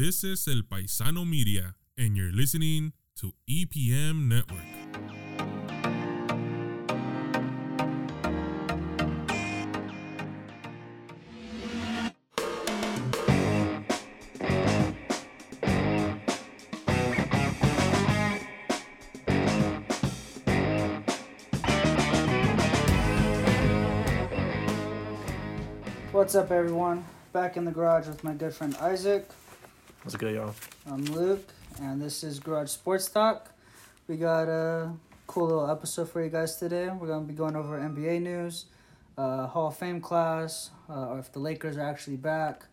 This is El Paisano Media, and you're listening to EPM Network. What's up, everyone? Back in the garage with my good friend Isaac. What's good, y'all? I'm Luke, and this is Garage Sports Talk. We got a cool little episode for you guys today. We're going to be going over NBA news, uh, Hall of Fame class, uh, or if the Lakers are actually back,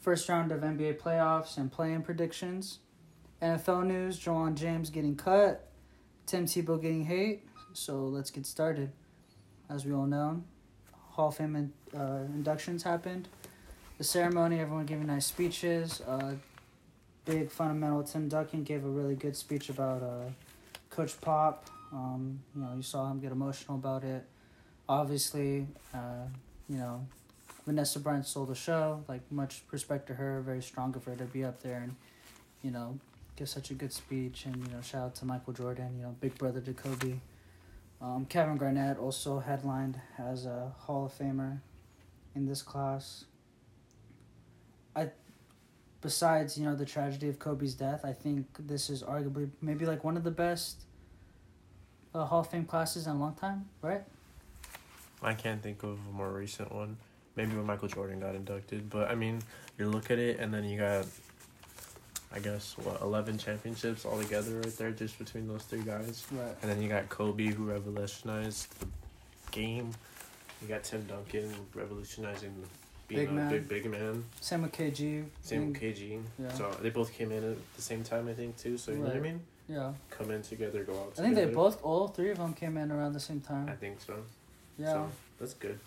first round of NBA playoffs and play-in predictions, NFL news, Ja'Wuan James getting cut, Tim Tebow getting hate. So let's get started. As we all know, Hall of Fame in, uh, inductions happened. The ceremony, everyone giving nice speeches. Uh, big fundamental Tim Duncan gave a really good speech about uh, Coach Pop. Um, you know, you saw him get emotional about it. Obviously, uh, you know, Vanessa Bryant sold the show. Like much respect to her. Very strong of her to be up there and, you know, give such a good speech. And you know, shout out to Michael Jordan. You know, big brother to Kobe. Um, Kevin Garnett also headlined as a Hall of Famer in this class. Besides you know the tragedy of Kobe's death, I think this is arguably maybe like one of the best uh, Hall of Fame classes in a long time, right? I can't think of a more recent one. Maybe when Michael Jordan got inducted, but I mean, you look at it, and then you got, I guess, what eleven championships all together right there, just between those three guys. Right. And then you got Kobe, who revolutionized the game. You got Tim Duncan revolutionizing the being Big a man. big big man. Same with KG. Same with KG. Yeah. So they both came in at the same time, I think, too. So you know what I mean? Yeah. Come in together, go out. I think they both, all three of them came in around the same time. I think so. Yeah. So that's good.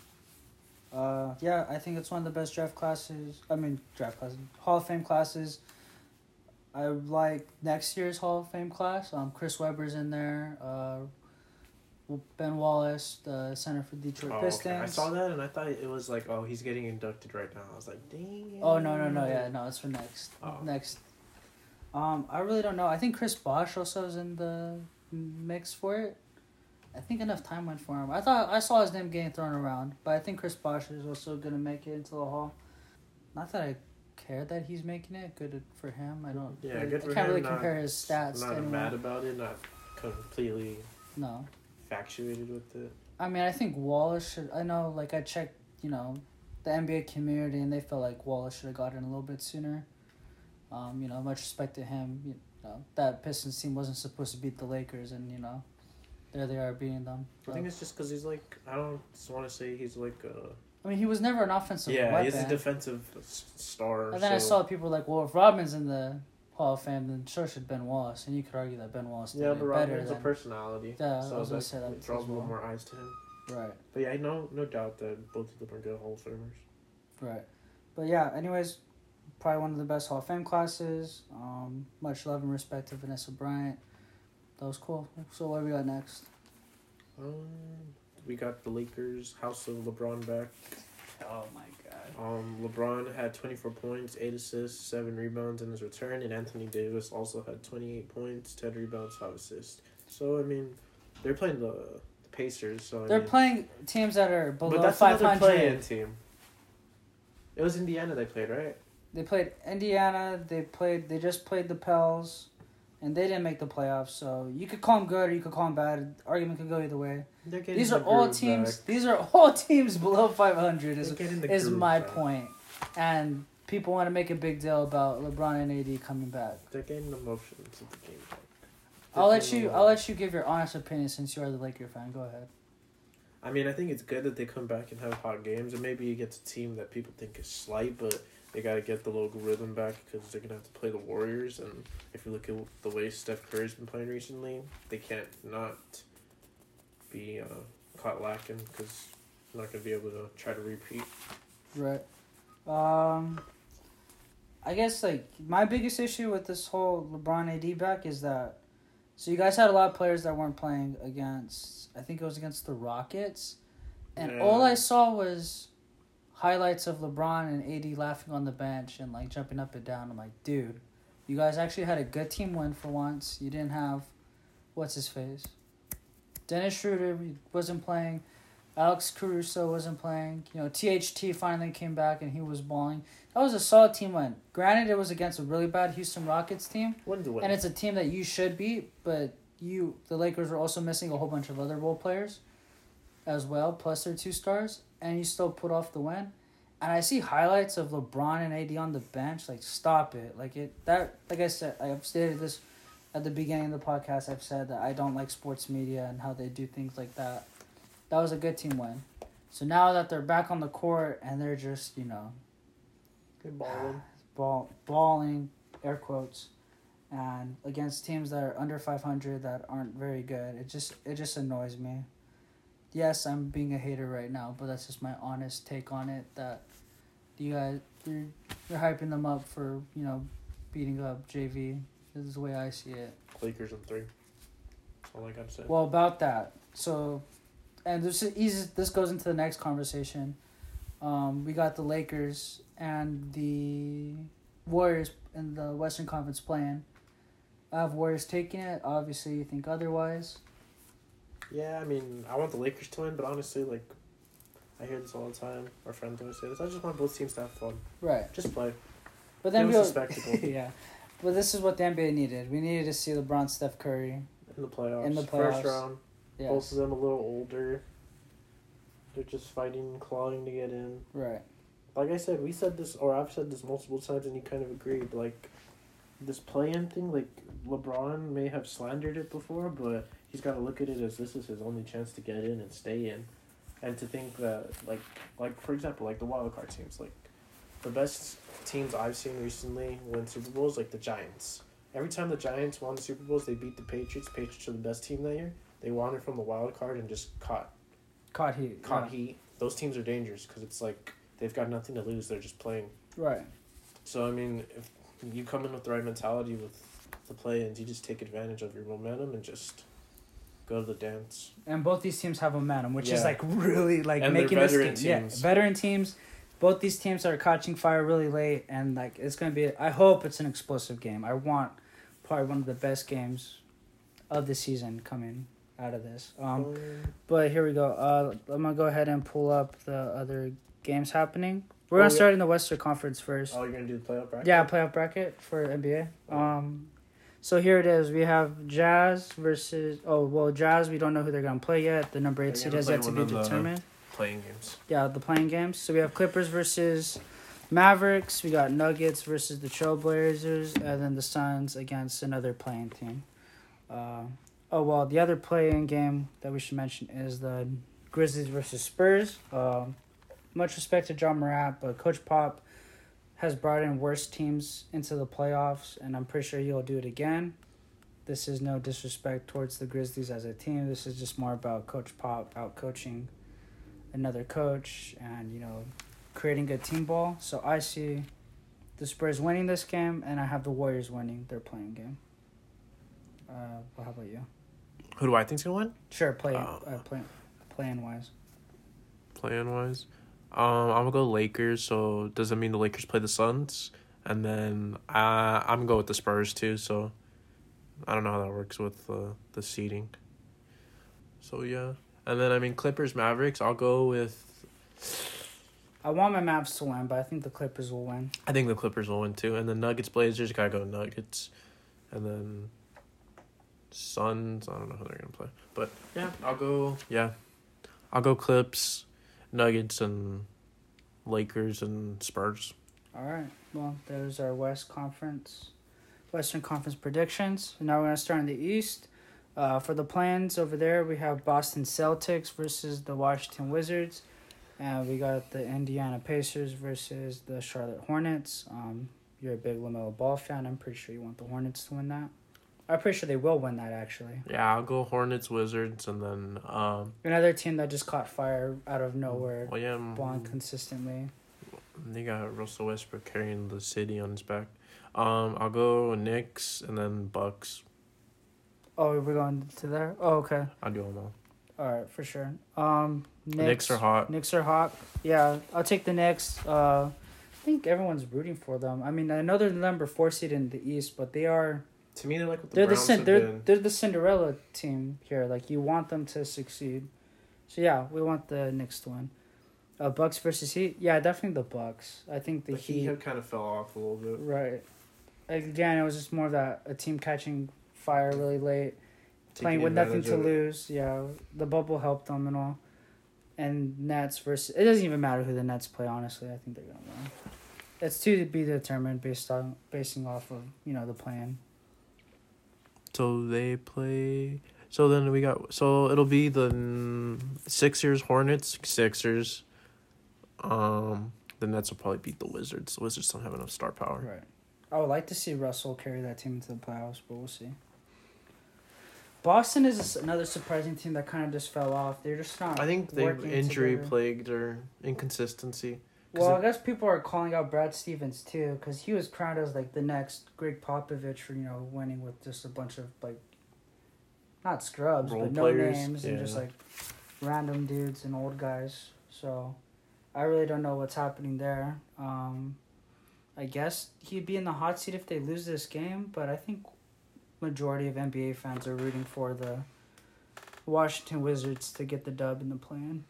Uh, yeah, I think it's one of the best draft classes. I mean, draft classes, Hall of Fame classes. I like next year's Hall of Fame class. Um, Chris Webber's in there. Uh, Ben Wallace, the center for Detroit Oh, Pistons. okay. I saw that and I thought it was like, oh, he's getting inducted right now. I was like, dang. Oh no no no yeah no it's for next Oh. next. Um, I really don't know. I think Chris Bosh also is in the mix for it. I think enough time went for him. I thought I saw his name getting thrown around, but I think Chris Bosh is also gonna make it into the hall. Not that I care that he's making it. Good for him. I don't. Yeah, really- good for I can't him. really not, compare his stats. Not to anyone. mad about it. Not completely No, infatuated with it. I mean I think Wallace should. I know, like I checked, you know, the NBA community, and they felt like Wallace should have gotten a little bit sooner. Um, you know, much respect to him. You know, that Pistons team wasn't supposed to beat the Lakers, and you know, there they are beating them. I think it's just because he's like, I don't just want to say he's like a. I mean, he was never an offensive yeah, weapon. he's a defensive star. and then I saw people like, well, if Rodman's in the Hall of Fame, then so should Ben Wallace, and you could argue that Ben Wallace did Yeah, it but better Rodman's a than personality. Yeah, I was gonna that say that draws as a little more eyes to him. right. But yeah, no, no doubt that both of them are good Hall of Famers. Right. But yeah, anyways, probably one of the best Hall of Fame classes. Um, much love and respect to Vanessa Bryant. That was cool. So what do we got next? Um, we got the Lakers, House of LeBron back. Oh my god. Um, LeBron had 24 points, 8 assists, 7 rebounds in his return, and Anthony Davis also had 28 points, 10 rebounds, 5 assists. So, I mean, they're playing the, the Pacers, so I They're mean, playing teams that are below But that's five another play-in team. It was Indiana they played, right? They played Indiana. They played. They just played the Pels, and they didn't make the playoffs. So you could call them good or you could call them bad. Argument could go either way. These the are all teams. back. These are all teams below five hundred. Is the is my back. point. And people want to make a big deal about LeBron and AD coming back. They're getting the motions of the game. I'll let you. I'll let you give your honest opinion since you are the Laker fan. Go ahead. I mean, I think it's good that they come back and have hot games, and maybe you get a team that people think is slight, but they got to get the local rhythm back because they're gonna have to play the Warriors. And if you look at the way Steph Curry's been playing recently, they can't not be uh, caught lacking because they're not gonna be able to try to repeat. Right. Um. I guess like my biggest issue with this whole LeBron AD back is that, so you guys had a lot of players that weren't playing against. I think it was against the Rockets, and Yeah. all I saw was highlights of LeBron and AD laughing on the bench and like jumping up and down. I'm like, dude, you guys actually had a good team win for once. You didn't have, what's his face, Dennis Schroeder wasn't playing. Alex Caruso wasn't playing. You know, THT finally came back and he was balling. That was a solid team win. Granted, it was against a really bad Houston Rockets team, Win to win. and it's a team that you should beat. But you, the Lakers, were also missing a whole bunch of other role players, as well, plus their two stars, and you still put off the win. And I see highlights of LeBron and AD on the bench. Like, stop it! Like it that. Like I said, I've stated this at the beginning of the podcast. I've said that I don't like sports media and how they do things like that. That was a good team win. So now that they're back on the court and they're just you know Good balling. ball balling air quotes and against teams that are under 500 that aren't very good it just it just annoys me yes i'm being a hater right now but that's just my honest take on it that you guys you're, you're hyping them up for you know beating up jv this is the way i see it Lakers in three. That's all I gotta say. well, about that, so, and this is easy. This goes into the next conversation. Um, we got the Lakers and the Warriors in the Western Conference playing. I have Warriors taking it. Obviously, you think otherwise. Yeah, I mean, I want the Lakers to win, but honestly, like, I hear this all the time. Our friends always say this. I just want both teams to have fun. Right, Just play. but then we us a spectacle yeah, but this is what the NBA needed. We needed to see LeBron, Steph Curry. In the playoffs. In the First playoffs. round. Yes, Both of them a little older. They're just fighting, clawing to get in. right. Like I said, we said this, or I've said this multiple times, and you kind of agreed. Like, this play-in thing, like LeBron may have slandered it before, but he's got to look at it as this is his only chance to get in and stay in, and to think that, like, like for example, like the wild card teams, like the best teams I've seen recently win Super Bowls, like the Giants. Every time the Giants won the Super Bowls, they beat the Patriots. Patriots are the best team that year. They wandered from the wild card and just caught Caught heat. caught yeah. heat. Those teams are dangerous because it's like they've got nothing to lose. They're just playing. Right. So I mean, if you come in with the right mentality with the play, and you just take advantage of your momentum and just go to the dance. And both these teams have momentum, which is like really like And making this game. Yeah, veteran teams. Both these teams are catching fire really late, and like it's gonna be. I hope it's an explosive game. I want probably one of the best games of the season coming out of this. Um, but here we go. Uh, I'm gonna go ahead and pull up the other games happening. We're Oh, gonna yeah. start in the Western Conference first. oh, you're gonna do the playoff bracket? Yeah, playoff bracket for NBA. Um, so here it is. We have Jazz versus. Oh well, Jazz. We don't know who they're gonna play yet. The number eight seed has yet to be determined. Playing games. Yeah, the playing games. So we have Clippers versus Mavericks. We got Nuggets versus the Trailblazers, and then the Suns against another playing team. Uh, oh well, the other playing game that we should mention is the Grizzlies versus Spurs. Um, much respect to Ja Morant, but Coach Pop has brought in worse teams into the playoffs, and I'm pretty sure he'll do it again. This is no disrespect towards the Grizzlies as a team. This is just more about Coach Pop out coaching another coach and you know creating good team ball. So I see the Spurs winning this game, and I have the Warriors winning their playing game. Uh, well, how about you? Who do I think's gonna win? Sure, play Uh, uh, play playing wise. Playing wise, um, I'm gonna go Lakers. So does it mean the Lakers play the Suns? And then uh, I'm gonna go with the Spurs too. So I don't know how that works with uh, the seating. So yeah, and then I mean Clippers Mavericks. I'll go with. I want my Mavs to win, but I think the Clippers will win. I think the Clippers will win too, and the Nuggets Blazers gotta go Nuggets, and then Suns. I don't know who they're gonna play, but yeah, I'll go. Yeah, I'll go Clips, Nuggets, and Lakers and Spurs. All right. Well, there's our West Conference, Western Conference predictions. Now we're gonna start in the East. Uh, for the plans over there, we have Boston Celtics versus the Washington Wizards, and we got the Indiana Pacers versus the Charlotte Hornets. Um, you're a big LaMelo Ball fan. I'm pretty sure you want the Hornets to win that. I'm pretty sure they will win that actually. Yeah, I'll go Hornets, Wizards, and then um. Another team that just caught fire out of nowhere, balling mm, consistently. they got Russell Westbrook carrying the city on his back. Um, I'll go Knicks and then Bucks. Oh, we're going to there. Oh, okay. I'll do them all. All right, for sure. Um, Knicks, Knicks are hot. Knicks are hot. Yeah, I'll take the Knicks. Uh, I think everyone's rooting for them. I mean, I know they're the number four seed in the East, but they are To me, they're like what the they're the Cin- they're been. they're the Cinderella team here. Like you want them to succeed. So yeah, we want the next one. Uh, Bucks versus Heat. Yeah, definitely the Bucks. I think the, The Heat. Heat kind of fell off a little bit. Right. Again, it was just more of that a team catching fire really late, playing with nothing to lose. Yeah, the bubble helped them and all. And Nets versus it doesn't even matter who the Nets play. Honestly, I think they're gonna win. It's too to be determined based on basing off of you know the plan. So they play. So then we got. So it'll be the Sixers, Hornets, Sixers. Um, the Nets will probably beat the Wizards. The Wizards don't have enough star power. Right. I would like to see Russell carry that team into the playoffs, but we'll see. Boston is another surprising team that kind of just fell off. They're just not. I think they injury together. plagued or inconsistency. Well, I guess people are calling out Brad Stevens too, because he was crowned as like the next Gregg Popovich for you know winning with just a bunch of like, not scrubs Role but no players, names and just like, random dudes and old guys. So, I really don't know what's happening there. Um, I guess he'd be in the hot seat if they lose this game, but I think majority of NBA fans are rooting for the Washington Wizards to get the dub in the plan.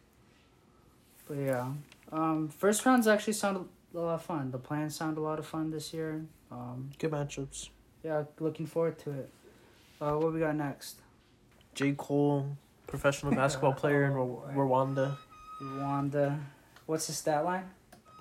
But yeah, um, first rounds actually sounded a lot of fun. The plans sound a lot of fun this year. Um, Good matchups. yeah, looking forward to it. Uh, what we got next? J. Cole, professional basketball player in Oh, Rw- Rwanda. What's the stat line?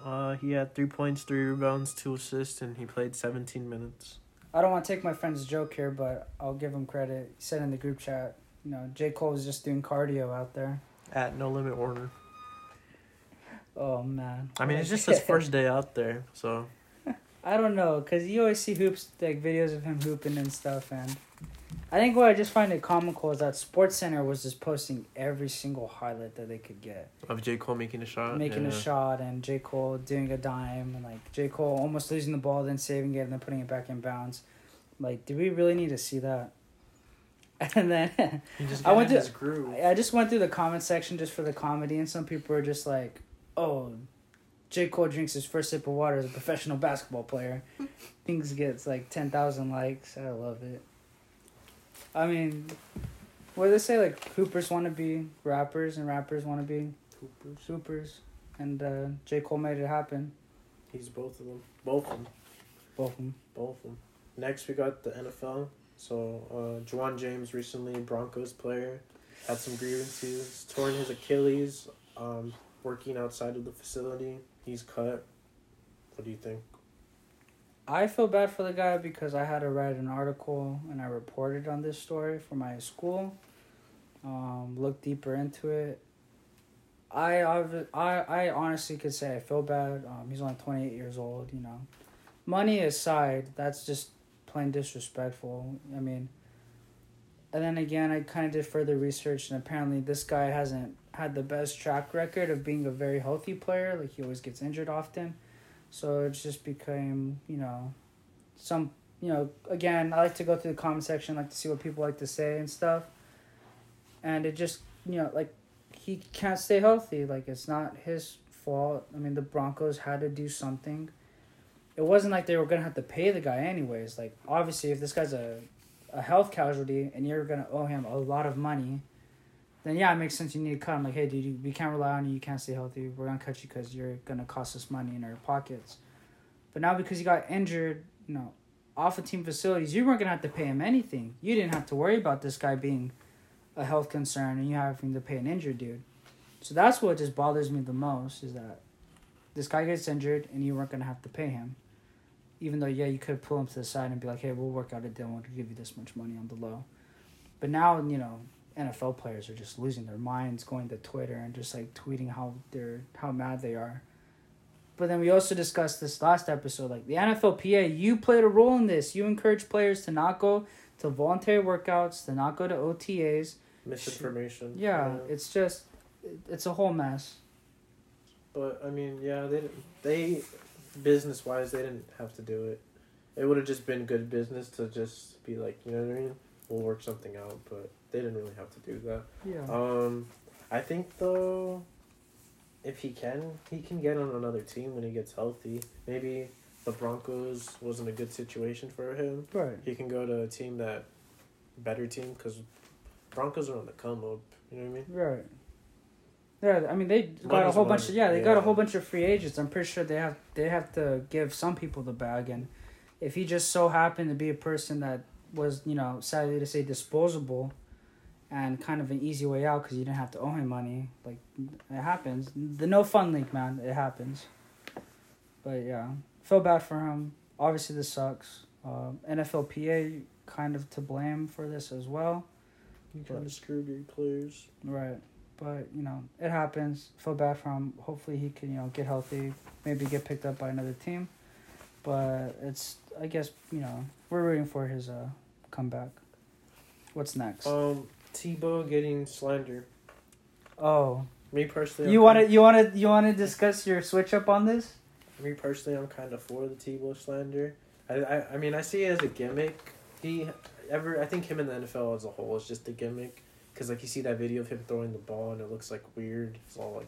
Uh, he had three points, three rebounds, two assists, and he played 17 minutes. I don't want to take my friend's joke here, but I'll give him credit. He said in the group chat, you know, J. Cole is just doing cardio out there. At No Limit Warner. Oh, man. I mean, it's just his first day out there, so. I don't know, because you always see hoops, like videos of him hooping and stuff, and I think what I just find it comical is that Sports Center was just posting every single highlight that they could get. Of J. Cole making a shot. making a shot and J. Cole doing a dime and like J. Cole almost losing the ball, then saving it and then putting it back in bounds. Like, do we really need to see that? And then I went in to- his groove. I just went through the comment section just for the comedy, and some people are just like, "Oh, J. Cole drinks his first sip of water as a professional basketball player." Things gets like ten thousand likes. I love it. I mean, what do they say? Like hoopers want to be rappers, and rappers want to be Hoopers. hoopers, and uh, J. Cole made it happen. He's both of them. Both of them. Both of them. Both of them. Next, we got the NFL. So, uh, Ja'Wuan James, recently Broncos player, had some grievances, torn his Achilles, um, working outside of the facility. He's cut. What do you think? I feel bad for the guy because I had to write an article and I reported on this story for my school. Um, looked deeper into it. I I I honestly could say I feel bad. Um, he's only twenty eight years old. You know, money aside, that's just plain disrespectful. I mean, and then again, I kind of did further research, and apparently this guy hasn't had the best track record of being a very healthy player. Like he always gets injured often. So it's just became, you know, some, you know, again, I like to go through the comment section, like to see what people like to say and stuff. And it just, you know, like he can't stay healthy. Like it's not his fault. I mean, the Broncos had to do something. It wasn't like they were to have to pay the guy anyways. Like obviously if this guy's a a health casualty and you're to owe him a lot of money, then yeah, it makes sense. You need to cut him. Like, hey, dude, we can't rely on you. You can't stay healthy. We're gonna cut you because you're gonna cost us money in our pockets. But now because you got injured, you know, off of team facilities, you weren't gonna have to pay him anything. You didn't have to worry about this guy being a health concern and you having to pay an injured dude. So that's what just bothers me the most is that this guy gets injured and you weren't gonna have to pay him. Even though yeah, you could pull him to the side and be like, hey, we'll work out a deal. We'll give you this much money on the low. But now you know NFL players are just losing their minds, going to Twitter and just like tweeting how they're how mad they are. But then we also discussed this last episode, like the NFLPA, you played a role in this. You encourage players to not go to voluntary workouts, to not go to OTAs. Misinformation. Yeah, it's just it's a whole mess. But I mean, yeah, they they business wise they didn't have to do it. It would have just been good business to just be like, you know what I mean? we'll work something out. But they didn't really have to do that. Yeah. Um, I think though, if he can, he can get on another team when he gets healthy. Maybe the Broncos wasn't a good situation for him. right. He can go to a team that, better team, because Broncos are on the come up. You know what I mean? Right. Yeah, I mean they got a whole bunch of yeah they got a whole bunch of free agents. I'm pretty sure they have they have to give some people the bag, and if he just so happened to be a person that was you know sadly to say disposable, and kind of an easy way out because you didn't have to owe him money, like it happens. The no fun league, man, it happens. But yeah, feel bad for him. Obviously, this sucks. Uh, NFLPA kind of to blame for this as well. You kind of screwed your players. Right. But, you know, it happens. Feel bad for him. Hopefully he can, you know, get healthy, maybe get picked up by another team. But it's I guess, you know, we're rooting for his uh comeback. What's next? Um, Tebow getting slander. oh. Me personally, You wanna kind- you wanna you wanna discuss your switch up on this? Me personally, I'm kind of for the Tebow slander. I, I, I mean, I see it as a gimmick. He ever, I think him in the NFL as a whole is just a gimmick. Cause like you see that video of him throwing the ball and it looks like weird. It's all like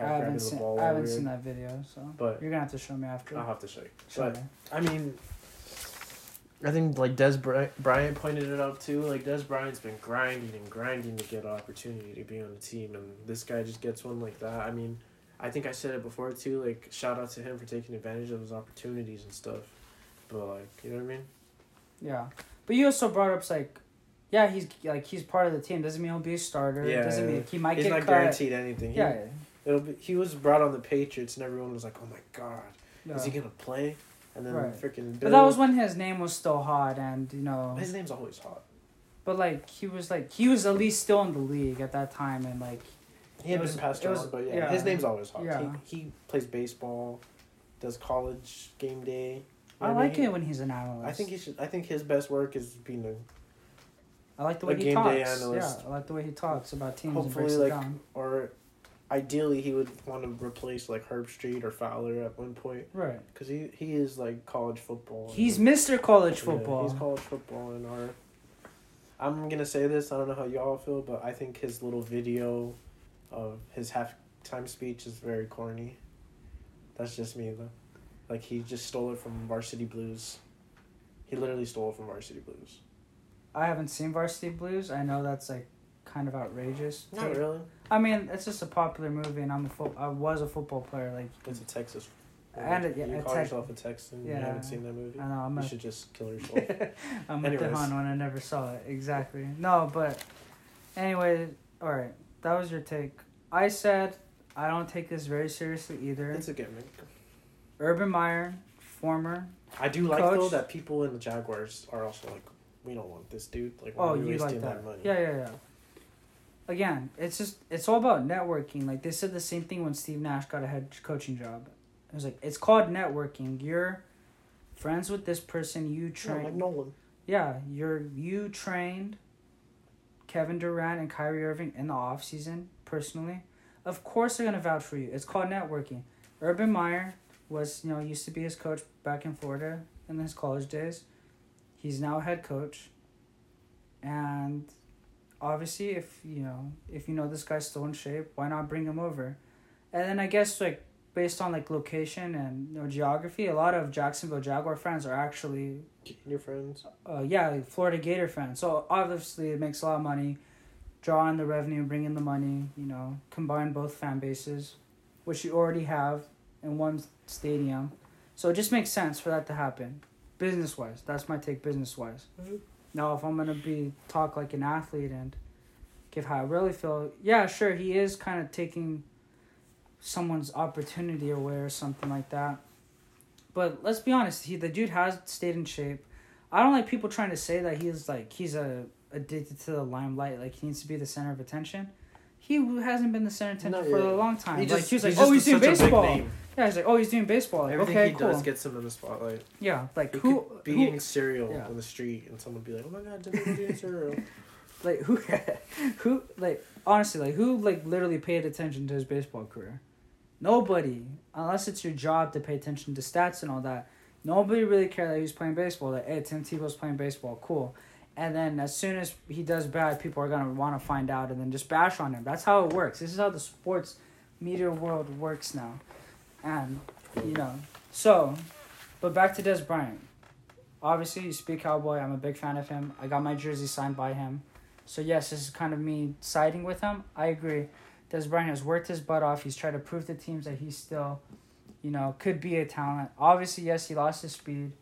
I haven't seen. I haven't weird. seen that video, so But you're gonna have to show me after. I'll have to show you. Show But me. I mean, I think like Dez Bry- Bryant pointed it out too. Like Dez Bryant's been grinding and grinding to get an opportunity to be on the team, and this guy just gets one like that. I mean, I think I said it before too. Like shout out to him for taking advantage of his opportunities and stuff. But like, you know what I mean? Yeah. But you also brought up like yeah, he's like he's part of the team. Doesn't mean he'll be a starter. Yeah, Doesn't mean he might He's get not cut. guaranteed anything. He, Yeah. it'll be, he was brought on the Patriots, and everyone was like, "Oh my god, yeah. is he gonna play?" And then Right. freaking. But that was when his name was still hot, and you know, his name's always hot. but like he was like he was at least still in the league at that time, and like He had was- been passed around, but yeah, yeah. his name's always hot. Yeah. He, he plays baseball, does college game day. You I like mean? it when he's an analyst. I think he should. I think his best work is being a I like the way he game talks. day Yeah. I like the way he talks about teams and Hopefully, like- or ideally he would want to replace like Herbstreit or Fowler at one point Right. because he he is like college football. He's Mr. College Yeah, Football. he's college football and our. I'm gonna say this. I don't know how y'all feel, but I think his little video, of his halftime speech is very corny. That's just me though, like he just stole it from Varsity Blues. He literally stole it from Varsity Blues. I haven't seen Varsity Blues. I know that's like kind of outrageous. Not really. I mean, it's just a popular movie, and I'm a fo- I was a football player. Like It's a Texas. And it- yeah, you a call Tex- yourself a Texan. You Yeah. haven't seen that movie. I know I'm You a should just kill yourself. I'm a. Tejan when I never saw it. Exactly. No, but anyway, all right. That was your take. I said I don't take this very seriously either. it's a gimmick. Urban Meyer, former. I do like though that people in the Jaguars are also like, we don't want this dude. Like, Oh, why are we you like wasting that? money? Yeah, yeah, yeah. Again, it's just it's all about networking. Like they said the same thing when Steve Nash got a head coaching job. It was like it's called networking. You're friends with this person. You Yeah, train. like Nolan. Yeah, you're you trained Kevin Durant and Kyrie Irving in the off season personally. Of course they're gonna vouch for you. It's called networking. Urban Meyer was, you know, used to be his coach back in Florida in his college days. He's now head coach. And obviously if you know if you know this guy's still in shape, why not bring him over? And then I guess like based on like location and you know geography, a lot of Jacksonville Jaguar fans are actually Your friends. uh, yeah, like Florida Gator fans So obviously it makes a lot of money, draw in the revenue, bring in the money. You know, combine both fan bases, which you already have in one stadium. So it just makes sense for that to happen, business wise. That's my take, business wise. Mhm. Now, if I'm gonna be talk like an athlete and give how I really feel, yeah, sure, he is kind of taking someone's opportunity away or something like that. But let's be honest, he the dude has stayed in shape. I don't like people trying to say that he's like he's a addicted to the limelight, like he needs to be the center of attention. He hasn't been the center of attention No, for yeah. a long time. He like just, he was like, oh, he's oh, just he's doing such a big baseball. Yeah, he's like, oh, he's doing baseball. Like, Everything okay, he cool. does gets him in the spotlight. yeah, like He who be who eating cereal yeah. on the street and someone be like, "Oh my god, Jimmy's eating cereal." like who who like honestly like who like literally paid attention to his baseball career nobody unless it's your job to pay attention to stats and all that nobody really cared that he was playing baseball like hey tim tebow's playing baseball cool and then as soon as he does bad, people are gonna want to find out and then just bash on him. That's how it works. This is how the sports media world works now, and you know. So, but back to Dez Bryant. Obviously, you speak cowboy. I'm a big fan of him. I got my jersey signed by him. So yes, this is kind of me siding with him. I agree. Dez Bryant has worked his butt off. He's tried to prove to teams that he's still, you know, could be a talent. Obviously, yes, he lost his speed.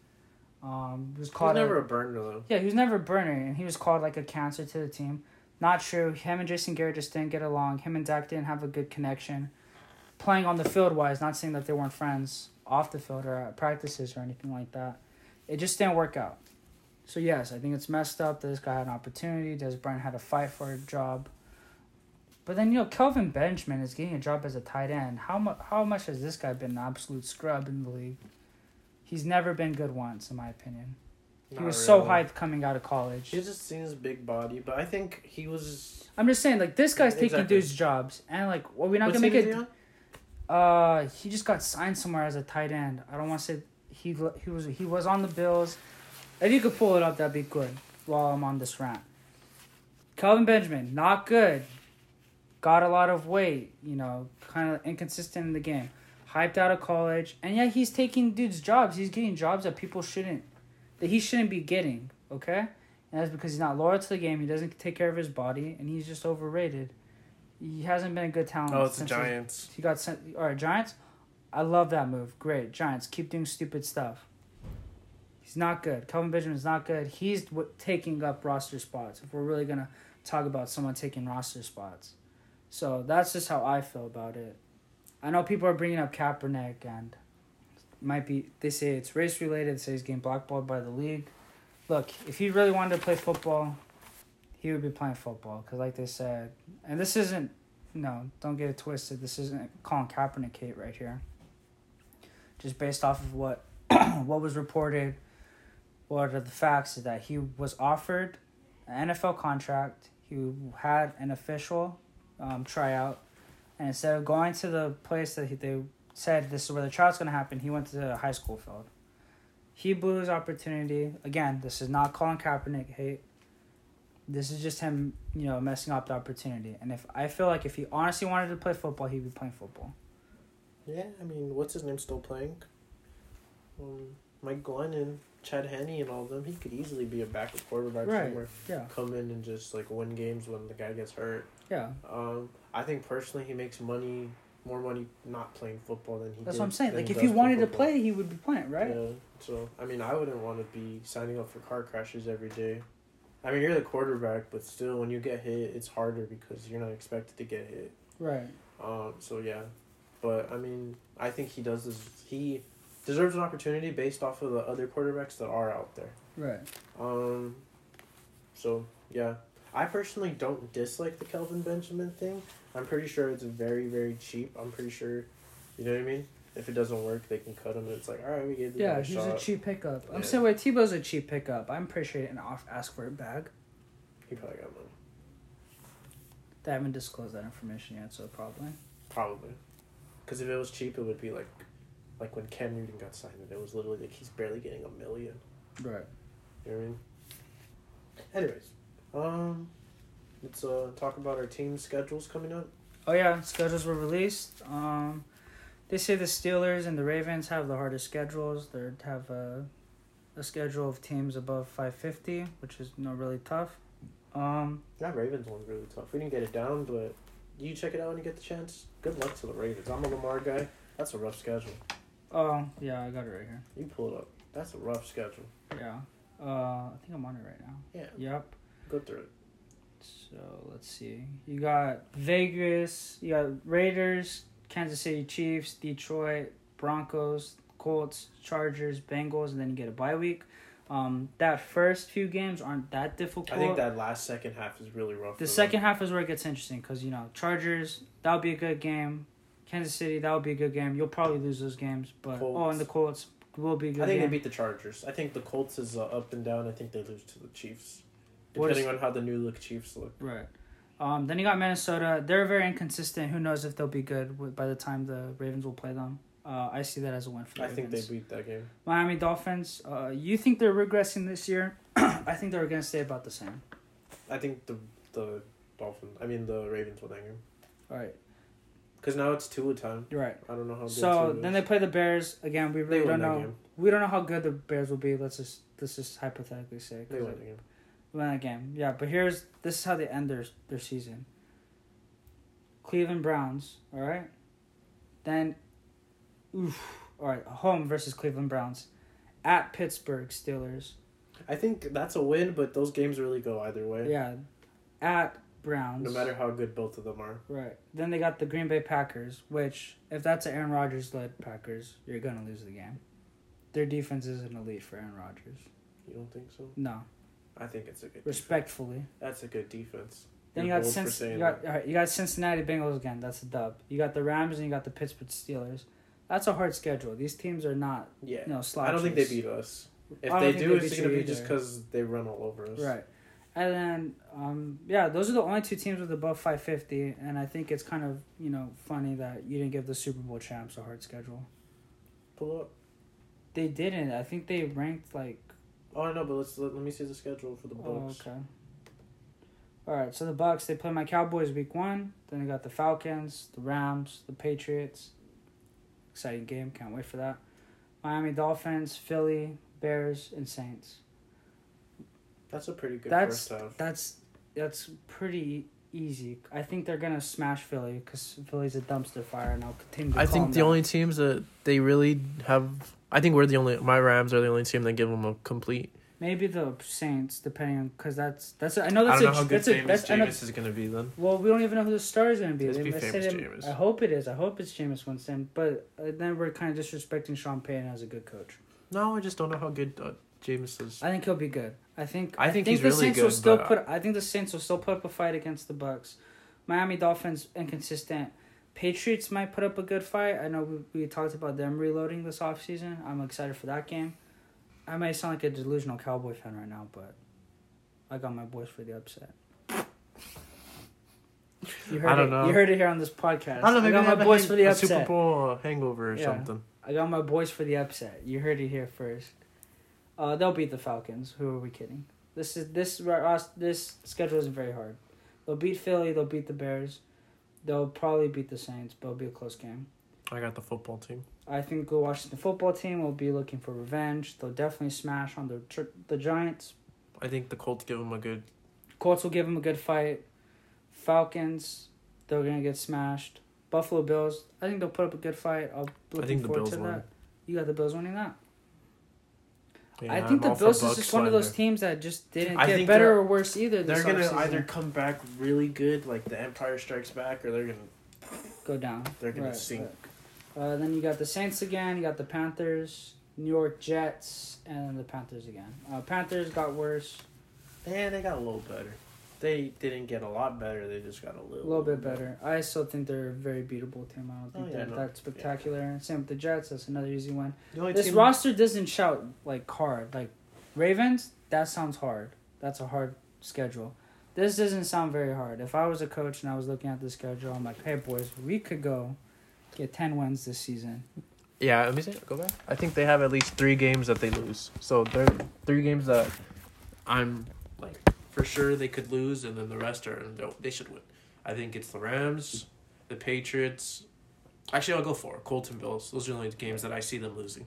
Um, he was called a- never a burner though. yeah, he was never a burner, and he was called like a cancer to the team. Not true. Him and Jason Garrett just didn't get along. Him and Dak didn't have a good connection. Playing on the field wise, not saying that they weren't friends off the field or at practices or anything like that. It just didn't work out. So yes, I think it's messed up that this guy had an opportunity. Dez Bryant had to fight for a job. But then you know Kelvin Benjamin is getting a job as a tight end. How much? How much has this guy been an absolute scrub in the league? He's never been good once, in my opinion. He Not was so really. hyped coming out of college. He just seen his big body, but I think he was. I'm just saying, like this guy's taking Exactly. dudes' jobs, and like, well, we're not gonna make it. Uh, he just got signed somewhere as a tight end. I don't want to say he he was he was on the Bills. If you could pull it up, that'd be good. While I'm on this rant, Kelvin Benjamin, not good. Got a lot of weight, you know, kind of inconsistent in the game. Hyped out of college, and yet he's taking dudes' jobs. He's getting jobs that people shouldn't, that he shouldn't be getting. Okay, and that's because he's not loyal to the game. He doesn't take care of his body, and he's just overrated. He hasn't been a good talent. Oh, it's the Giants. he got sent. All right, Giants. I love that move. Great, Giants. Keep doing stupid stuff. He's not good. Kelvin Benjamin's not good. He's w- taking up roster spots. If we're really gonna talk about someone taking roster spots, so that's just how I feel about it. I know people are bringing up Kaepernick and might be. They say it's race related. They say he's getting blackballed by the league. Look, if he really wanted to play football, he would be playing football. Cause like they said, and this isn't no, don't get it twisted. This isn't Colin Kaepernick hate right here. Just based off of what what was reported, what are the facts is that he was offered an NFL contract. He had an official um, tryout, and instead of going to the place that he, they said this is where the tryout's going to happen, he went to the high school field. He blew his opportunity. Again, this is not Colin Kaepernick hate. This is just him, you know, messing up the opportunity. And if I feel like if he honestly wanted to play football, he'd be playing football. Yeah, I mean, what's his name still playing? Um, Mike Glenn and Chad Henne and all of them. He could easily be a backup quarterback Right. somewhere. Yeah. Come in and just like win games when the guy gets hurt. Yeah. Um, I think personally he makes money, more money not playing football than he. That's did, what I'm saying. Like if he wanted to play, he would be playing, right? Yeah. So I mean, I wouldn't want to be signing up for car crashes every day. I mean, you're the quarterback, but still, when you get hit, it's harder because you're not expected to get hit. Right. Um, so yeah, but I mean, I think he does this. He deserves an opportunity based off of the other quarterbacks that are out there. Right. Um, so yeah, I personally don't dislike the Kelvin Benjamin thing. I'm pretty sure it's very very cheap. I'm pretty sure, you know what I mean. If it doesn't work, they can cut him. And it's like, all right, we gave the Yeah, he's shot. a cheap pickup. I'm Yeah. saying wait, Tebow's a cheap pickup. I'm pretty sure he didn't off ask for it back. He probably got money, They haven't disclosed that information yet, so probably. probably. Because if it was cheap, it would be like, like when Cam Newton got signed, and it was literally like he's barely getting a million. Right. You know what I mean? Anyways, um, let's uh talk about our team schedules coming up. Oh yeah, schedules were released. Um, they say the Steelers and the Ravens have the hardest schedules. They have a, a schedule of teams above five fifty, which is not really tough. Um, That Ravens one's really tough. We didn't get it down, but you check it out when you get the chance. Good luck to the Ravens. I'm a Lamar guy. That's a rough schedule. oh yeah, I got it right here. You pull it up. That's a rough schedule. Yeah. Uh, I think I'm on it right now. Yeah, Yep. go through it. So let's see. You got Vegas. You got Raiders, Kansas City Chiefs, Detroit, Broncos, Colts, Chargers, Bengals, and then you get a bye week. Um, that first few games aren't that difficult. I think that last second half is really rough. the for them. second half is where it gets interesting because you know Chargers that would be a good game. Kansas City that would be a good game. You'll probably lose those games, but oh, and the Colts will be a good. I think game. they beat the Chargers. I think the Colts is uh, up and down. I think they lose to the Chiefs, What is- depending on how the new look Chiefs look. Right. Um, then you got Minnesota. They're very inconsistent. Who knows if they'll be good by the time the Ravens will play them. Uh, I see that as a win for the I think they beat that game. Miami Dolphins. Uh, you think they're regressing this year? I think they're gonna stay about the same. I think the the Dolphins. I mean the Ravens will that game. All right, Because now it's two a time. you're right. I don't know how good. So then they play the Bears again. We really win don't know. game. We don't know how good the Bears will be. Let's just let's just hypothetically say. They win the game. Win that game. Yeah, but here's this is how they end their their season. Cleveland Browns, all right. Then, oof, all right, home versus Cleveland Browns, at Pittsburgh Steelers. I think that's a win, but those games really go either way. Yeah, at Browns. No matter how good both of them are. Right. Then they got the Green Bay Packers, which if that's an Aaron Rodgers led Packers, you're gonna lose the game. Their defense isn't elite for Aaron Rodgers. You don't think so? No, I think it's a good. respectfully. That's a good defense. Then you got Cinc- you got all right, you got Cincinnati Bengals again. That's a dub. You got the Rams and you got the Pittsburgh Steelers. That's a hard schedule. These teams are not Yeah. you know. I don't think they beat us. If they do, they it's gonna be just because they run all over us. right. And then um yeah, those are the only two teams with above five fifty, and I think it's kind of you know funny that you didn't give the Super Bowl champs a hard schedule. Pull up. They didn't. I think they ranked like Oh, I know, but let's let, let me see the schedule for the Oh, Bucs. okay. All right, so the Bucs they play my Cowboys week one. Then they got the Falcons, the Rams, the Patriots. Exciting game, can't wait for that. Miami Dolphins, Philly, Bears, and Saints. That's a pretty good That's- first half. That's that's pretty easy. I think they're gonna smash Philly because Philly's a dumpster fire, and I'll continue. To I call think them the that. only teams that they really have. I think we're the only. My Rams are the only team that give them a complete. maybe the Saints, depending on because that's that's a, I know that's I don't a know how good that's a that's I know- Jameis is gonna be then. Well, we don't even know who the star is going to be. Let's They be famous they-. I hope it is. I hope it's Jameis Winston. But uh, then we're kind of disrespecting Sean Payton as a good coach. No, I just don't know how good uh, Jameis is. I think he'll be good. I think. I think he's the really Saints will still put. I think the Saints will still put up a fight against the Bucs. Miami Dolphins inconsistent. Patriots might put up a good fight. I know we, we talked about them reloading this offseason. I'm excited for that game. I might sound like a delusional Cowboy fan right now, but I got my boys for the upset. You heard I don't it. know. You heard it here on this podcast. I don't know. Maybe got my boys hang- for the upset. Super Bowl hangover or Yeah. something. I got my boys for the upset. You heard it here first. Uh, they'll beat the Falcons. Who are we kidding? This is this this schedule isn't very hard. They'll beat Philly. They'll beat the Bears. They'll probably beat the Saints, but it'll be a close game. I got the football team. I think the Washington football team will be looking for revenge. They'll definitely smash on the the Giants. I think the Colts give them a good. Colts will give them a good fight. Falcons, they're gonna get smashed. Buffalo Bills, I think they'll put up a good fight. I'll looking I think the forward Bills to that. You got the Bills winning that. Yeah, I think I'm the Bills is just one of those teams that just didn't I get better or worse either. They're gonna offseason. either come back really good, like the Empire Strikes Back, or they're gonna go down. they're gonna Right, sink. right. Uh, then you got the Saints again. You got the Panthers, New York Jets, and then the Panthers again. Uh, Panthers got worse, And they got a little better. They didn't get a lot better. They just got a little, a little. little bit better. I still think they're a very beatable team. I don't oh, think Oh, yeah, they're no. that spectacular. Same with the Jets. That's another easy one. This team- roster doesn't shout like hard. Like Ravens, that sounds hard. That's a hard schedule. This doesn't sound very hard. If I was a coach and I was looking at the schedule, I'm like, hey boys, we could go get ten wins this season. Yeah, let me say, go back. I think they have at least three games that they lose. So they're three games that I'm like for sure they could lose, and then the rest are no, they should win. I think it's the Rams, the Patriots. Actually, I'll go for it. Colts and Bills. Those are the only games that I see them losing.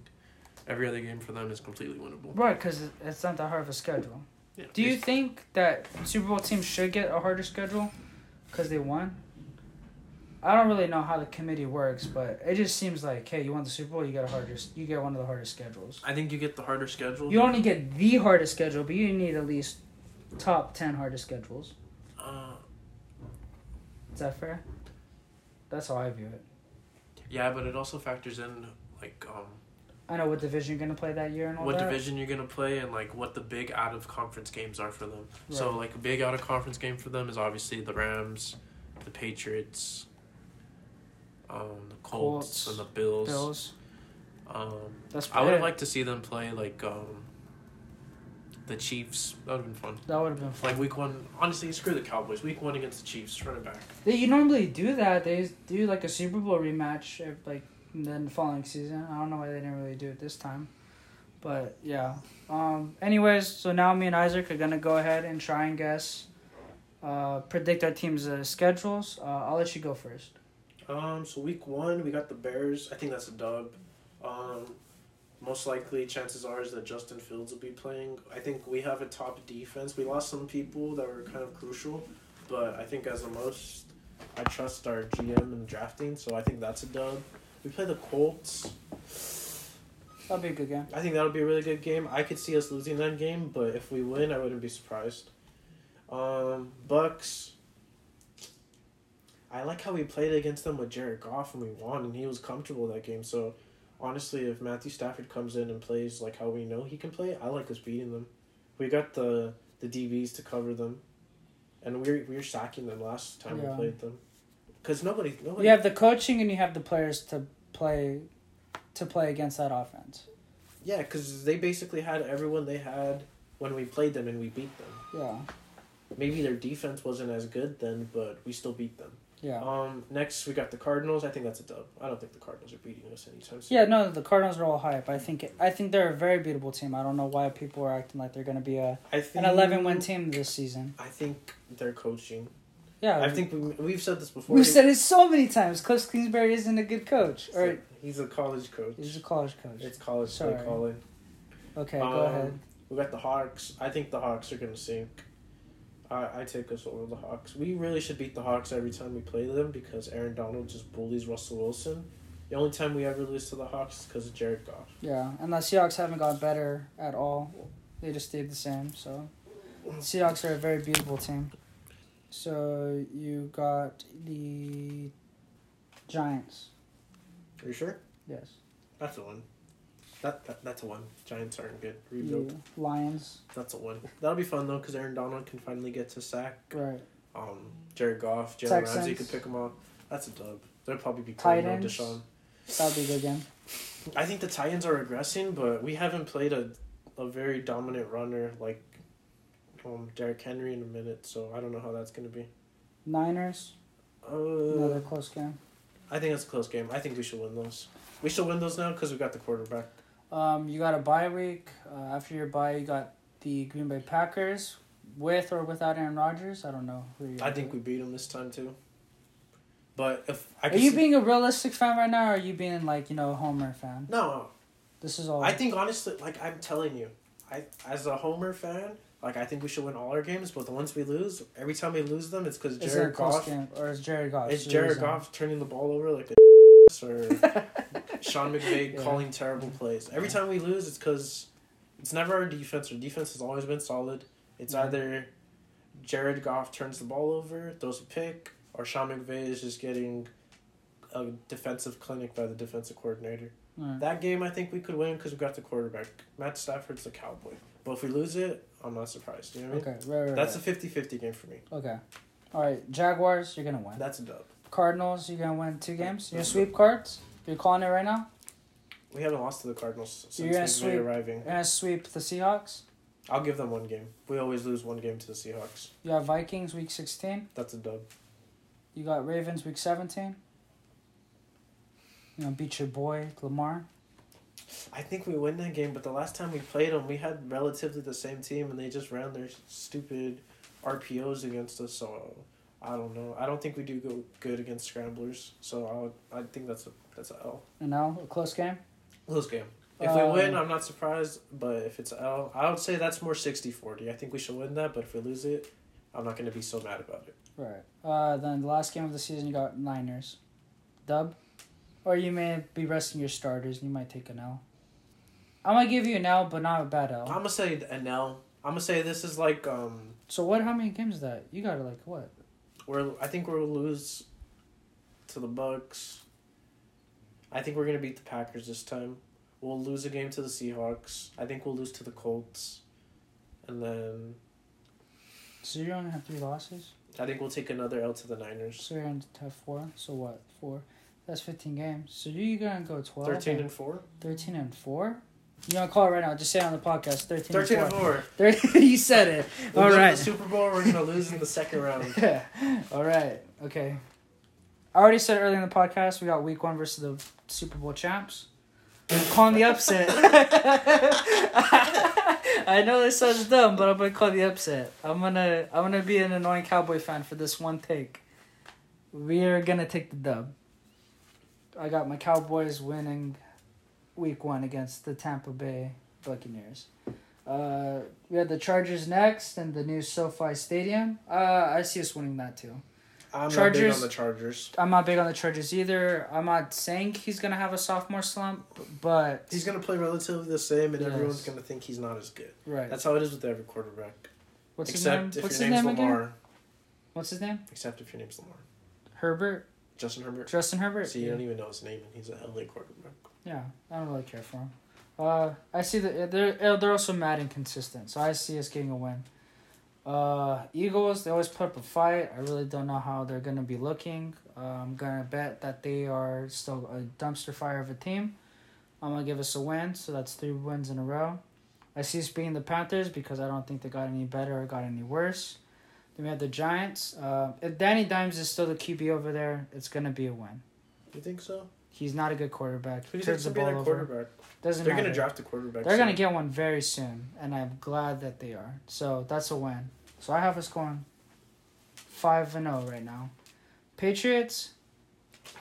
Every other game for them is completely winnable. Right, because it's not that hard of a schedule. Yeah. Do you think that Super Bowl teams should get a harder schedule because they won? I don't really know how the committee works, but it just seems like, hey, you want the Super Bowl, you get a harder, you get one of the hardest schedules. I think you get the harder schedule. You only get the hardest schedule, but you need at least top ten hardest schedules. Uh, Is that fair? That's how I view it. yeah, but it also factors in like um I know what division you're gonna play that year and all what that. division you're gonna play and like what the big out of conference games are for them. So like a big out of conference game for them is obviously the Rams, the Patriots, um, the Colts, Colts, and the Bills. Bills. Um, That's I would have liked to see them play like um, the Chiefs. That would have been fun. That would have been fun. Like week one, honestly, screw the Cowboys. Week one against the Chiefs, run it back. They, you normally do that. They do like a Super Bowl rematch, like then the following season. I don't know why they didn't really do it this time, But yeah. Um. Anyways, so now me and Isaac are gonna go ahead and try and guess, uh, predict our team's uh, schedules. Uh, I'll let you go first. Um, so week one we got the Bears. I think that's a dub. Um, most likely, chances are is that Justin Fields will be playing. I think we have a top defense. We lost some people that were kind of crucial, but I think as a most, I trust our GM and drafting. So I think that's a dub. We play the Colts. That'll be a good game. I think that'll be a really good game. I could see us losing that game, but if we win, I wouldn't be surprised. Um, Bucs. I like how we played against them with Jared Goff and we won, and he was comfortable that game. So, honestly, if Matthew Stafford comes in and plays like how we know he can play, I like us beating them. We got the the DBs to cover them, and we were, we were sacking them last time Yeah. we played them. Cause nobody, nobody. You have the coaching and you have the players to play, to play against that offense. Yeah, because they basically had everyone they had when we played them, and we beat them. Yeah. maybe their defense wasn't as good then, but we still beat them. Yeah. Um, next we got the Cardinals. I think that's a dub. I don't think the Cardinals are beating us anytime soon. Yeah, no, the Cardinals are all hype. I think I think they're a very beatable team. I don't know why people are acting like they're going to be a I think an eleven win team this season. I think they're coaching. Yeah, I think we, we've said this before. we've said it so many times. Cliff Kingsbury isn't a good coach, or he's a college coach. he's a college coach. It's college Sorry. Okay, go Um, ahead. We got the Hawks. I think the Hawks are gonna sink. I, I take us over the Hawks. We really should beat the Hawks every time we play them because Aaron Donald just bullies Russell Wilson. The only time we ever lose to the Hawks is because of Jared Goff. Yeah, and the Seahawks haven't got better at all. They just stayed the same. So, Seahawks are a very beatable team. So you got the Giants. Are you sure? Yes. That's the one. That, that that's a one. Giants aren't good. Rebuild. The Lions. That's a one. That'll be fun though, because Aaron Donald can finally get to sack. Right. Um, Jared Goff, Jalen. Ramsey could pick him up. That's a dub. They'll probably be playing Titans. Deshaun. That'll be a good game. I think the Titans are regressing, but we haven't played a, a very dominant runner like um Derrick Henry in a minute, so I don't know how that's gonna be. Niners. Another Uh, close game. I think it's a close game. I think we should win those. We should win those now because we got the quarterback. Um, you got a bye week. Uh, after your bye, you got the Green Bay Packers with or without Aaron Rodgers. I don't know who you. I think we beat them this time too. But if I Are you see- being a realistic fan right now, or are you being like you know a Homer fan? no, This is all. I think honestly, like I'm telling you, I as a Homer fan, like I think we should win all our games. But the ones we lose, every time we lose them, it's because Is it a Jared Goff. or is Jared Goff? It's Jared? Goff turning the ball over like a or Sean McVay Yeah. calling terrible mm-hmm. plays. Every time we lose, it's because it's never our defense. Our defense has always been solid. It's Yeah. either Jared Goff turns the ball over, throws a pick, or Sean McVay is just getting a defensive clinic by the defensive coordinator. That game, I think we could win because we got the quarterback. Matt Stafford's the cowboy. But if we lose it, I'm not surprised. You know what I mean? Okay, right, right. That's a right. 50 50 game for me. okay. All right, Jaguars, you're gonna win. That's a dub. Cardinals, you're gonna win two games. You're gonna sweep cards. You're calling it right now. We haven't lost to the Cardinals since You're gonna sweep- arriving. You're gonna sweep the Seahawks. I'll give them one game. We always lose one game to the Seahawks. You got Vikings week sixteen. That's a dub. You got Ravens week seventeen. You know, beat your boy Lamar. I think we win that game, but the last time we played them, we had relatively the same team, and they just ran their stupid RPOs against us. So I don't know. I don't think we do go good against scramblers. So I'll, I think that's a that's a L. And now a close game. Close game. If Uh, we win, I'm not surprised. But if it's L, I would say that's more 60-40. I think we should win that. But if we lose it, I'm not going to be so mad about it. Right. Uh, then the last game of the season, you got Niners. Dub. Or you may be resting your starters and you might take an L. I'm gonna give you an L, but not a bad L. I'm gonna say an L. I'm gonna say this is like um. So what? How many games is that? You got like what? We're I think we'll lose to the Bucs. I think we're gonna beat the Packers this time. We'll lose a game to the Seahawks. I think we'll lose to the Colts, and then So you're only have three losses. I think we'll take another L to the Niners. So you're gonna have four. So what? Four. That's fifteen games. So you're gonna go twelve. Thirteen and and four. thirteen and four. You wanna call it right now? Just say it on the podcast. Thirteen. Thirteen and and four. four. Thirteen. you said it. We'll All right. the Super Bowl. We're gonna lose in the second round. All right. Okay. I already said earlier in the podcast we got week one versus the Super Bowl champs. I'm calling the upset. I know this sounds dumb, but I'm gonna call the upset. I'm gonna I'm gonna be an annoying Cowboy fan for this one take. We are gonna take the dub. I got my Cowboys winning week one against the Tampa Bay Buccaneers. Uh, we had the Chargers next and the new SoFi Stadium. Uh, I see us winning that too. I'm not big on the Chargers. I'm not big on the Chargers either. I'm not saying he's gonna have a sophomore slump, but He's gonna play relatively the same, and Yes. everyone's gonna think he's not as good. right. That's how it is with every quarterback. What's his except name? if What's your his name's name again? Lamar. What's his name? Except if your name's Lamar. Herbert. Justin Herbert. Justin Herbert. See, you yeah. don't even know his name, and he's a LA quarterback. Yeah, I don't really care for him. Uh, I see that they're they're also mad inconsistent, so I see us getting a win. Uh, Eagles they always put up a fight. I really don't know how they're gonna be looking. Uh, I'm gonna bet that they are still a dumpster fire of a team. I'm gonna give us a win, so that's three wins in a row. I see us beating the Panthers because I don't think they got any better or got any worse. Then we have the Giants. Uh, if Danny Dimes is still the QB over there, it's gonna be a win. You think so? He's not a good quarterback. Who do you the ball over. quarterback? Doesn't They're matter. gonna draft a quarterback. They're gonna get one very soon, and I'm glad that they are. So that's a win. So I have us going five and zero right now. Patriots,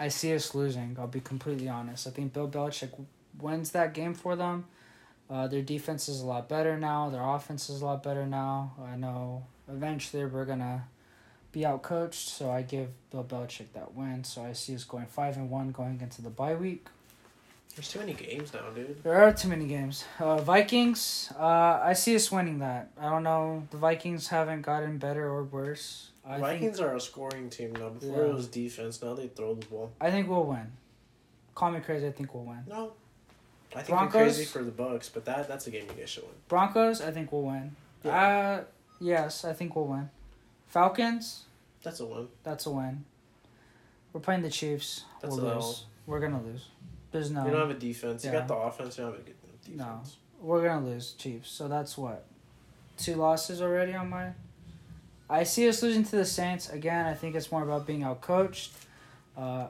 I see us losing. I'll be completely honest. I think Bill Belichick wins that game for them. Uh, their defense is a lot better now. Their offense is a lot better now. I know eventually we're gonna be outcoached. so I give Bill Belichick that win. So I see us going five and one going into the bye week. There's too many games now, dude. There are too many games. Uh, Vikings, uh, I see us winning that. I don't know. The Vikings haven't gotten better or worse. I Vikings think, are a scoring team now. Before it Yeah. was defense. Now they throw the ball. I think we'll win. Call me crazy. I think we'll win. No. I think Broncos? you're crazy for the Bucs, but that that's a game you guys should win. Broncos, I think we'll win. Uh, yes, I think we'll win. Falcons, That's a win. that's a win. We're playing the Chiefs. That's we'll a lose. L. We're gonna lose. There's no. You don't have a defense. You got the offense. You don't have a good defense. No. We're gonna lose Chiefs. So that's what two losses already on my. I see us losing to the Saints again. I think it's more about being outcoached. Uh,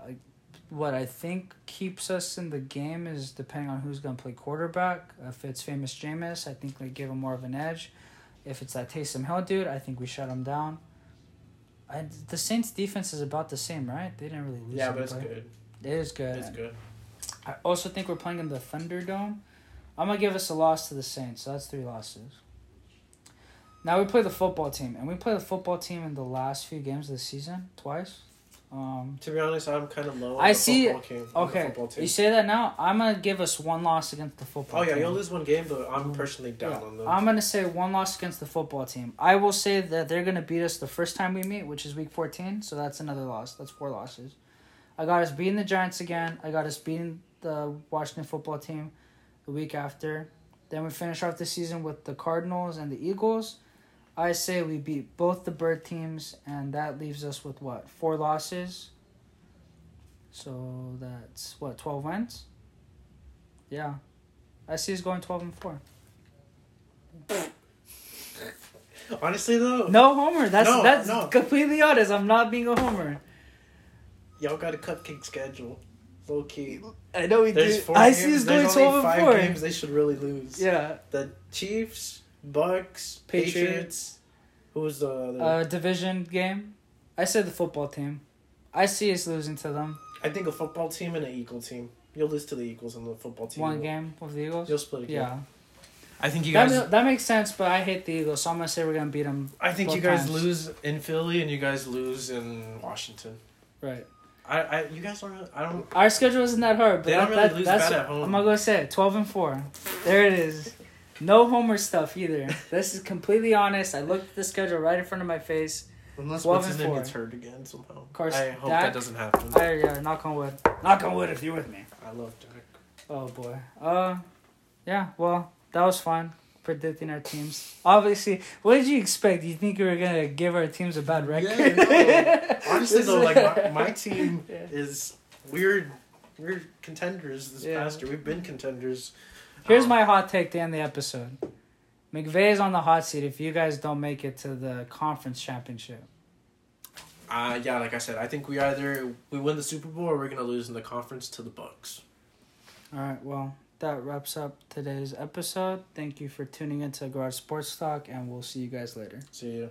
what I think keeps us in the game is depending on who's gonna play quarterback. If it's famous Jameis, I think we give him more of an edge. If it's that Taysom Hill dude, I think we shut him down. I, the Saints defense is about the same, right? They didn't really lose. Yeah, but it's anybody. good. It is good. It's good. I also think we're playing in the Thunderdome. I'm gonna give us a loss to the Saints, so that's three losses. Now we play the football team, and we play the football team in the last few games of the season twice. Um, To be honest, I'm kind of low. On I the see- Football team, on the okay, you say that now. I'm gonna give us one loss against the football. Oh yeah, team. you'll lose one game, but I'm personally down Yeah. on them. I'm gonna say one loss against the football team. I will say that they're gonna beat us the first time we meet, which is week 14. So that's another loss. That's four losses. I got us beating the Giants again. I got us beating the Washington football team the week after. Then we finish off the season with the Cardinals and the Eagles. I say we beat both the bird teams, and that leaves us with what four losses. So that's what twelve wins. Yeah, I see us going twelve and four. Honestly though, No homer. That's No, that's no. completely honest. I'm not being a homer. y'all got a cupcake schedule. Low key. I know we There's do. four I games. see us going only twelve and five four. games they should really lose. Yeah. The Chiefs, Bucs, Patriots. Patriots. Who was the other? Uh, division game. I said the football team. I see us losing to them. I think a football team and an Eagle team. You'll lose to the Eagles and the football team. One game with the Eagles. You'll split a game. Yeah. I think you guys. ma- that makes sense, but I hate the Eagles, so I'm gonna say we're gonna beat them. I think you guys times. lose in Philly and you guys lose in Washington. Right. I, I you guys don't. I don't. Our schedule isn't that hard, but They don't really that- lose that's bad at home. I'm gonna go say it. Twelve and four. There it is. No homer stuff either. This is completely honest. I looked at the schedule right in front of my face. Unless 12 what's his name gets hurt again somehow. Of course, I hope Dak- that doesn't happen. I yeah, knock on wood. Knock on wood if you're with me. I love Dak. Oh boy. Uh, yeah. Well, that was fun predicting our teams. Obviously, what did you expect? You think we were gonna give our teams a bad record? Yeah, no. Honestly though, like my, my team Yeah. is weird. We're contenders this Yeah. past year. We've been contenders. Here's Um, my hot take to end the episode. McVay is on the hot seat if you guys don't make it to the conference championship. Uh, yeah, like I said, I think we either we win the Super Bowl or we're gonna lose in the conference to the Bucs. All right. Well, that wraps up today's episode. Thank you for tuning into Garage Sports Talk, and we'll see you guys later. See ya.